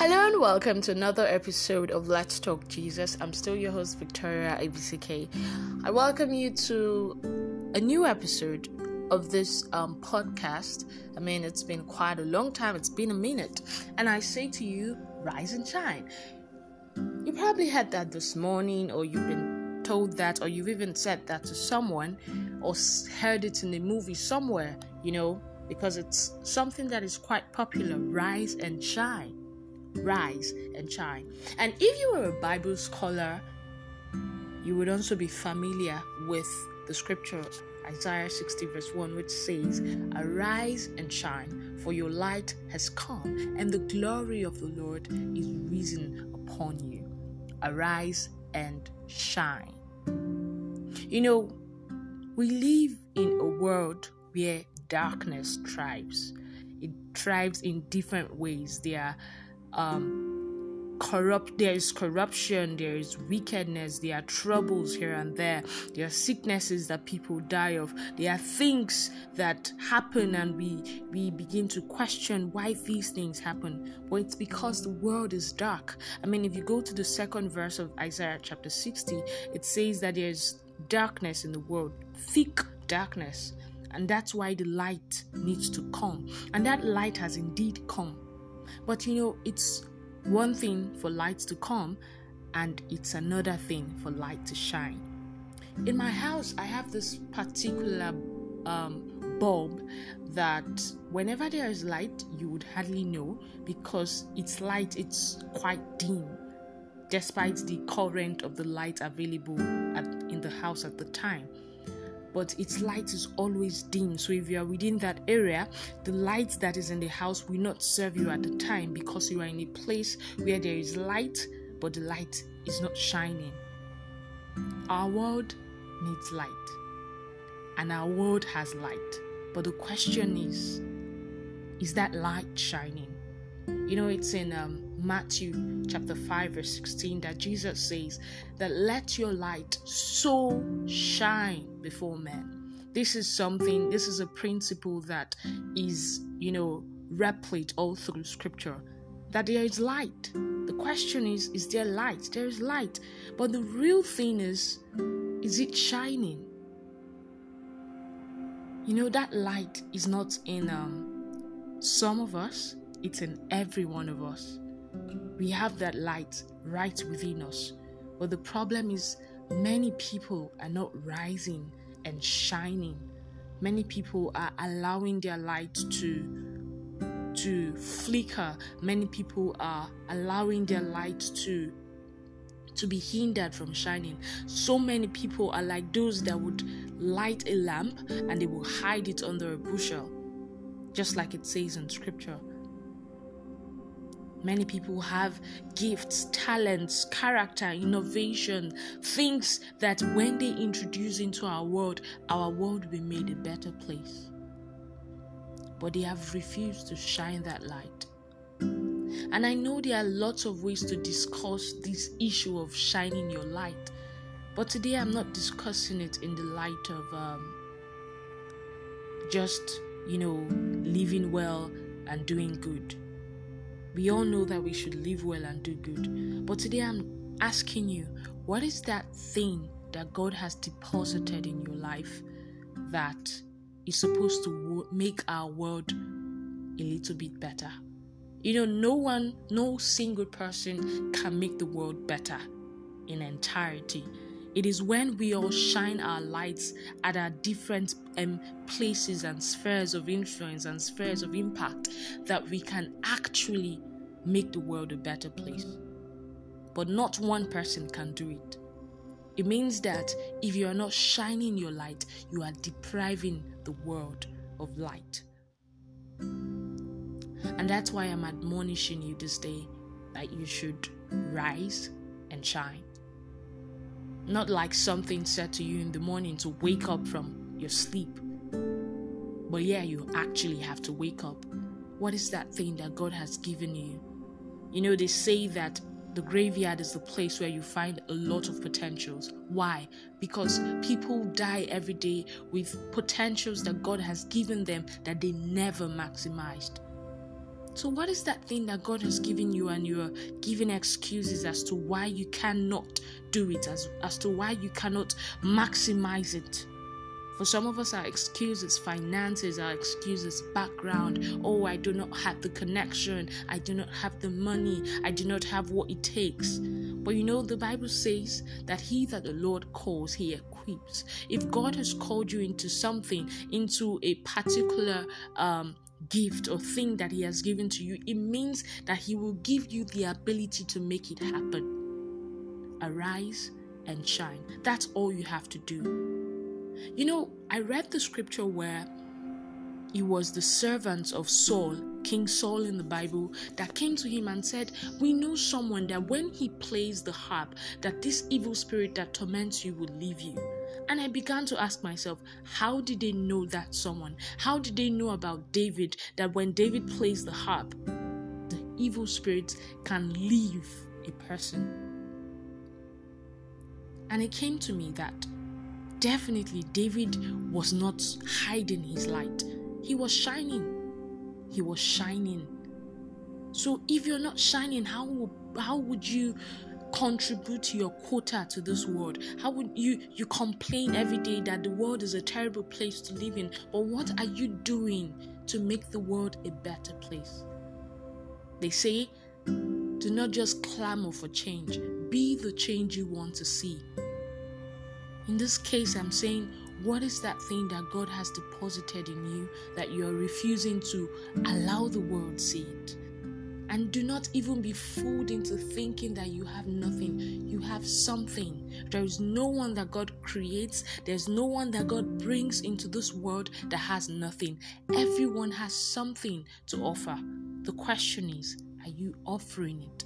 Hello and welcome to another episode of Let's Talk Jesus. I'm still your host, Victoria ABCK. I welcome you to a new episode of this um, podcast. I mean, it's been quite a long time, it's been a minute. And I say to you, rise and shine. You probably had that this morning, or you've been told that, or you've even said that to someone, or heard it in a movie somewhere, you know, because it's something that is quite popular rise and shine rise and shine. And if you are a Bible scholar, you would also be familiar with the scripture Isaiah 60, verse 1, which says, Arise and shine, for your light has come, and the glory of the Lord is risen upon you. Arise and shine. You know, we live in a world where darkness thrives. It thrives in different ways. There are um, corrupt there is corruption there is wickedness there are troubles here and there there are sicknesses that people die of. There are things that happen and we we begin to question why these things happen. But it's because the world is dark. I mean if you go to the second verse of isaiah chapter 60 it says that there's darkness in the world thick darkness. And that's why the light needs to come. And that light has indeed come but you know, it's one thing for light to come, and it's another thing for light to shine. In my house, I have this particular um, bulb that whenever there is light, you would hardly know because it's light, it's quite dim, despite the current of the light available at, in the house at the time but its light is always dim. So if you are within that area, the light that is in the house will not serve you at the time because you are in a place where there is light, but the light is not shining. Our world needs light, and our world has light. But the question is, is that light shining? You know, it's in um, Matthew chapter 5, verse 16 that Jesus says that let your light so shine before men. This is something, this is a principle that is, you know, replete all through scripture that there is light. The question is, is there light? There is light. But the real thing is, is it shining? You know, that light is not in um, some of us, it's in every one of us. We have that light right within us. But the problem is, many people are not rising and shining. Many people are allowing their light to to flicker. Many people are allowing their light to to be hindered from shining. So many people are like those that would light a lamp and they will hide it under a bushel, just like it says in scripture. Many people have gifts, talents, character, innovation, things that when they introduce into our world, our world will be made a better place. But they have refused to shine that light. And I know there are lots of ways to discuss this issue of shining your light. But today I'm not discussing it in the light of um, just, you know, living well and doing good. We all know that we should live well and do good. But today I'm asking you, what is that thing that God has deposited in your life that is supposed to make our world a little bit better? You know, no one, no single person can make the world better in entirety. It is when we all shine our lights at our different um, places and spheres of influence and spheres of impact that we can actually make the world a better place. But not one person can do it. It means that if you are not shining your light, you are depriving the world of light. And that's why I'm admonishing you this day that you should rise and shine. Not like something said to you in the morning to wake up from your sleep. But yeah, you actually have to wake up. What is that thing that God has given you? You know, they say that the graveyard is the place where you find a lot of potentials. Why? Because people die every day with potentials that God has given them that they never maximized. So, what is that thing that God has given you, and you're giving excuses as to why you cannot do it, as, as to why you cannot maximize it? For some of us, our excuses, finances, our excuses, background. Oh, I do not have the connection. I do not have the money. I do not have what it takes. But you know, the Bible says that he that the Lord calls, he equips. If God has called you into something, into a particular um, gift or thing that He has given to you, it means that He will give you the ability to make it happen. Arise and shine. That's all you have to do. You know, I read the scripture where it was the servants of Saul, King Saul in the Bible, that came to him and said, We know someone that when he plays the harp, that this evil spirit that torments you will leave you. And I began to ask myself, how did they know that someone? How did they know about David that when David plays the harp, the evil spirits can leave a person? And it came to me that definitely David was not hiding his light, he was shining. He was shining. So if you're not shining, how how would you contribute your quota to this world? How would you you complain every day that the world is a terrible place to live in? But what are you doing to make the world a better place? They say, do not just clamor for change, be the change you want to see. In this case, I'm saying, what is that thing that God has deposited in you that you are refusing to allow the world see it? And do not even be fooled into thinking that you have nothing. You have something. There is no one that God creates, there's no one that God brings into this world that has nothing. Everyone has something to offer. The question is, are you offering it?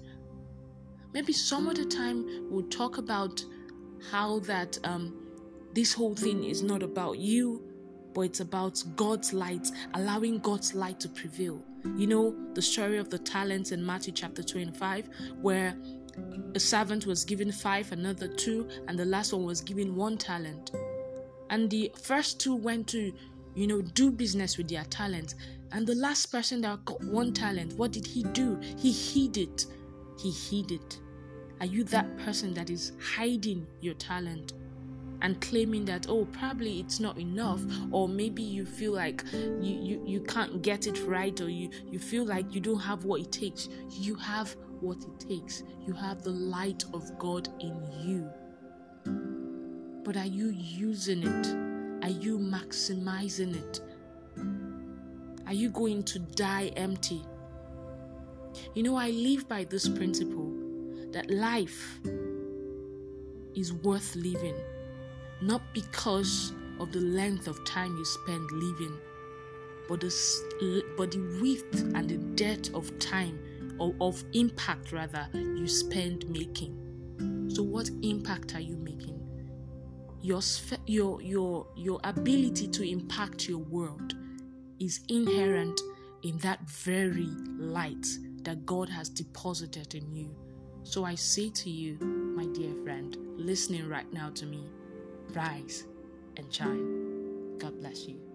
Maybe some other time we'll talk about how that um, this whole thing is not about you, but it's about God's light, allowing God's light to prevail. You know the story of the talents in Matthew chapter 25, where a servant was given five, another two, and the last one was given one talent. And the first two went to, you know, do business with their talent. And the last person that got one talent, what did he do? He hid it. He hid it. Are you that person that is hiding your talent and claiming that oh probably it's not enough or maybe you feel like you, you you can't get it right or you you feel like you don't have what it takes. You have what it takes. You have the light of God in you. But are you using it? Are you maximizing it? Are you going to die empty? You know I live by this principle that life is worth living, not because of the length of time you spend living, but the, but the width and the depth of time, or of impact rather, you spend making. So, what impact are you making? Your, your, your, your ability to impact your world is inherent in that very light that God has deposited in you. So I say to you, my dear friend, listening right now to me, rise and shine. God bless you.